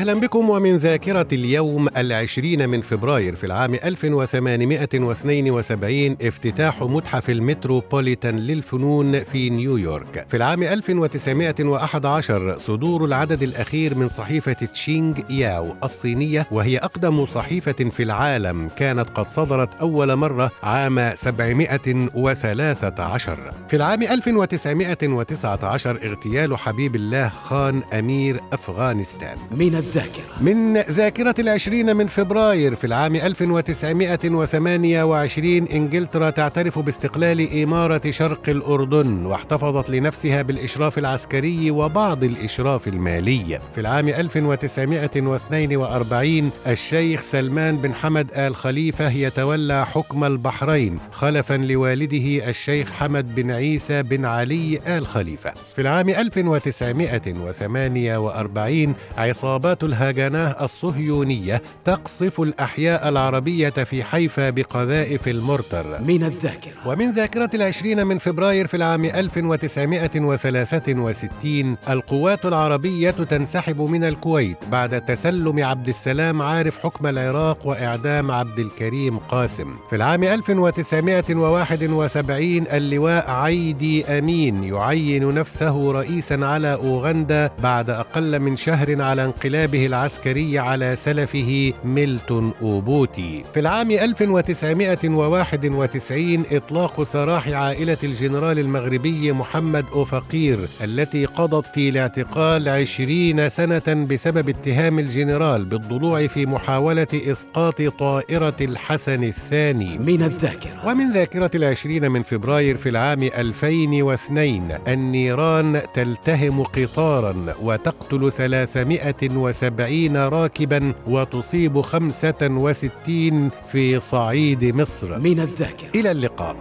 أهلا بكم ومن ذاكرة اليوم العشرين من فبراير في العام 1872 افتتاح متحف المتروبوليتان للفنون في نيويورك. في العام 1911 صدور العدد الأخير من صحيفة تشينغ ياو الصينية وهي أقدم صحيفة في العالم كانت قد صدرت أول مرة عام 713 في العام 1919 اغتيال حبيب الله خان أمير أفغانستان. من الذاكرة. من ذاكرة العشرين من فبراير في العام 1928 إنجلترا تعترف باستقلال إمارة شرق الأردن واحتفظت لنفسها بالإشراف العسكري وبعض الإشراف المالي. في العام 1942 الشيخ سلمان بن حمد آل خليفة يتولى حكم البحرين خلفا لوالده الشيخ حمد بن عيسى بن علي آل خليفة. في العام 1948 عصابات الهاجناه الصهيونية تقصف الأحياء العربية في حيفا بقذائف المرتر. من الذاكرة. ومن ذاكرة العشرين من فبراير في العام 1963 القوات العربية تنسحب من الكويت بعد تسلم عبد السلام عارف حكم العراق وإعدام عبد الكريم قاسم. في العام 1971 اللواء عيدي أمين يعين نفسه رئيسا على أوغندا بعد أقل من شهر على انقلابه العسكري على سلفه ميلتون أوبوتي. في العام 1991 إطلاق سراح عائلة الجنرال المغربي محمد أوفقير التي قضت في الاعتقال عشرين سنة بسبب اتهام الجنرال بالضلوع في محاولة إسقاط طائرة الحسن الثاني. من الذاكرة. ومن ذاكرة العشرين من فبراير في العام 2002 النيران تلتهم قطارا وتقتل 370 راكبا وتصيب 65 في صعيد مصر. من الذاكرة. إلى اللقاء.